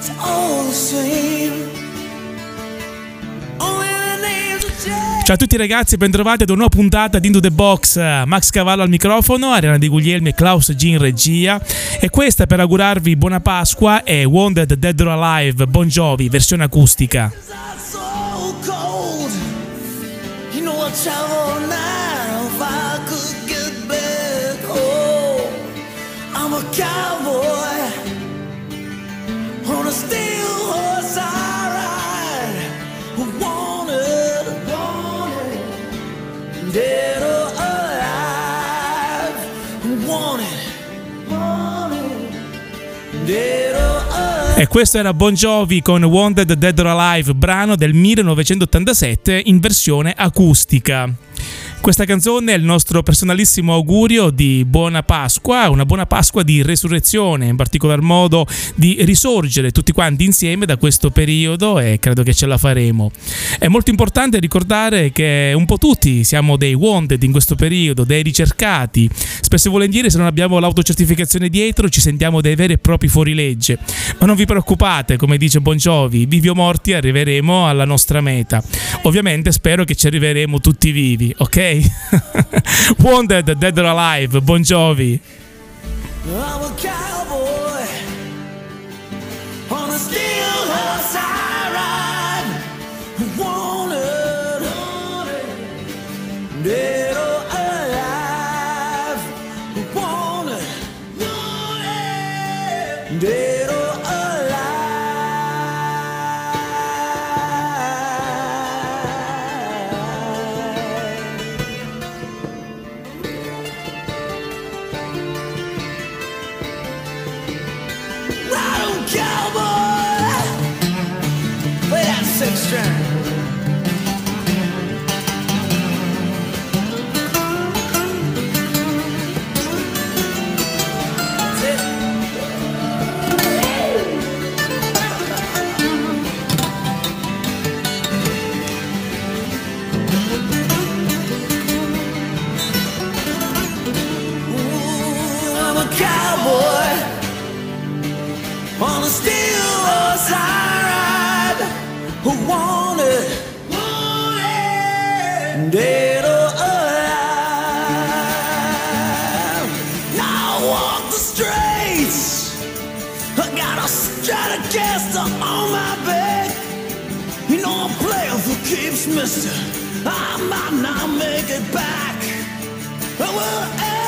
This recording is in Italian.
It's all the same. Ciao a tutti ragazzi, bentrovati ad una nuova puntata di Into the Box. Max Cavallo al microfono, Ariana Di Guglielmi e Klaus G in regia. E questa per augurarvi buona Pasqua e Wounded Dead or Alive Bon Jovi, versione acustica. Dead or alive. Wanted, wanted, dead or. E questo era Bon Jovi con Wounded Dead or Alive, brano del 1987 in versione acustica. Questa canzone è il nostro personalissimo augurio di buona Pasqua, una buona Pasqua di resurrezione, in particolar modo di risorgere tutti quanti insieme da questo periodo e credo che ce la faremo. È molto importante ricordare che un po' tutti siamo dei wounded in questo periodo, dei ricercati. Spesso e volentieri se non abbiamo l'autocertificazione dietro ci sentiamo dei veri e propri fuorilegge. Ma non vi preoccupate, come dice Bon Jovi, vivi o morti arriveremo alla nostra meta. Ovviamente spero che ci arriveremo tutti vivi, ok? Wounded, Dead or Alive, Bon Jovi. I'm a cowboy on a steel on a steel horse I ride. Who wanted, wanted, dead or alive. I walk the streets. I got a Stratocaster on my back. You know I'm playing for keeps, mister. I might not make it back. But will